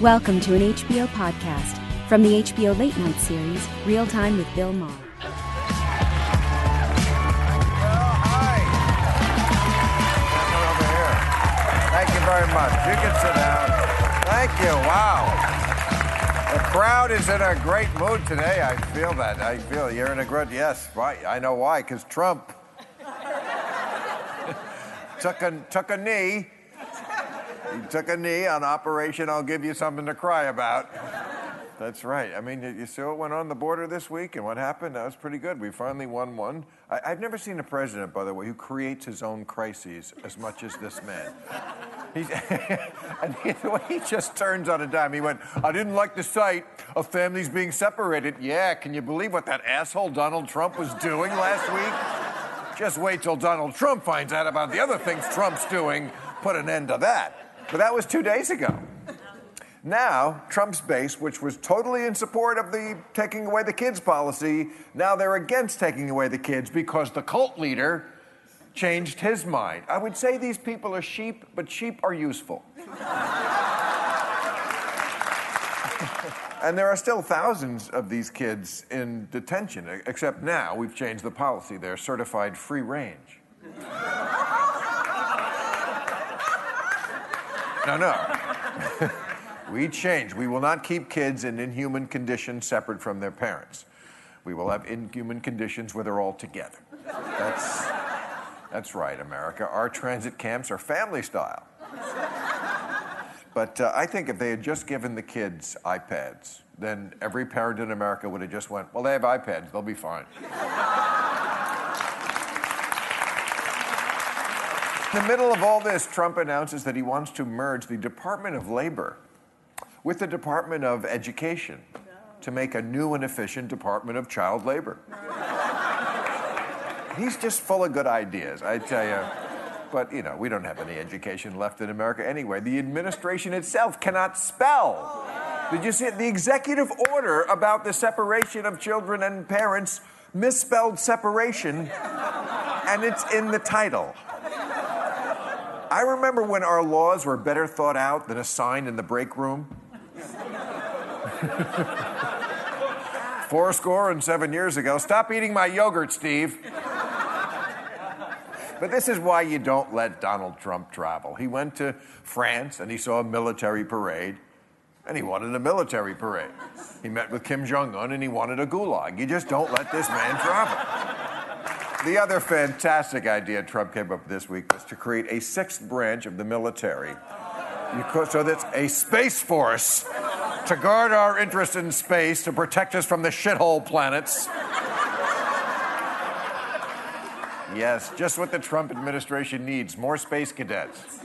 Welcome to an HBO podcast from the HBO Late Night series, Real Time with Bill Maher. Thank you very much. You can sit down. Thank you. Wow. The crowd is in a great mood today. I feel that. I feel you're in a good. Yes, right. I know why. Because Trump took a took a knee. He took a knee on Operation. I'll give you something to cry about. That's right. I mean, you saw what went on the border this week and what happened? That was pretty good. We finally won one. I, have never seen a president, by the way, who creates his own crises as much as this man. And he, the way he just turns on a dime, he went, I didn't like the sight of families being separated. Yeah, can you believe what that asshole Donald Trump was doing last week? Just wait till Donald Trump finds out about the other things Trump's doing, put an end to that. But that was two days ago. Now, Trump's base, which was totally in support of the taking away the kids policy, now they're against taking away the kids because the cult leader changed his mind. I would say these people are sheep, but sheep are useful. and there are still thousands of these kids in detention, except now we've changed the policy. They're certified free range. No, no. We change. We will not keep kids in inhuman conditions separate from their parents. We will have inhuman conditions where they're all together. That's, that's right, America. Our transit camps are family style. But uh, I think if they had just given the kids iPads, then every parent in America would have just went, well, they have iPads, they'll be fine. The middle of all this, Trump announces that he wants to merge the Department of Labor with the Department of Education to make a new and efficient Department of Child Labor. He's just full of good ideas, I tell you. But, you know, we don't have any education left in America anyway. The administration itself cannot spell. Did you see it? The executive order about the separation of children and parents misspelled separation, and it's in the title. I remember when our laws were better thought out than a sign in the break room. Four score and seven years ago. Stop eating my yogurt, Steve. But this is why you don't let Donald Trump travel. He went to France and he saw a military parade, and he wanted a military parade. He met with Kim Jong un and he wanted a gulag. You just don't let this man travel. The other fantastic idea Trump came up with this week was to create a sixth branch of the military. so that's a space force to guard our interest in space, to protect us from the shithole planets. yes, just what the Trump administration needs more space cadets.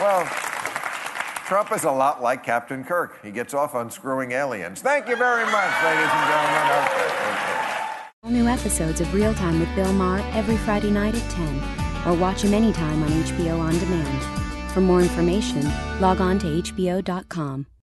well, Trump is a lot like Captain Kirk. He gets off on screwing aliens. Thank you very much, ladies and gentlemen. All new episodes of Real Time with Bill Maher every Friday night at 10 or watch him anytime on HBO On Demand. For more information, log on to HBO.com.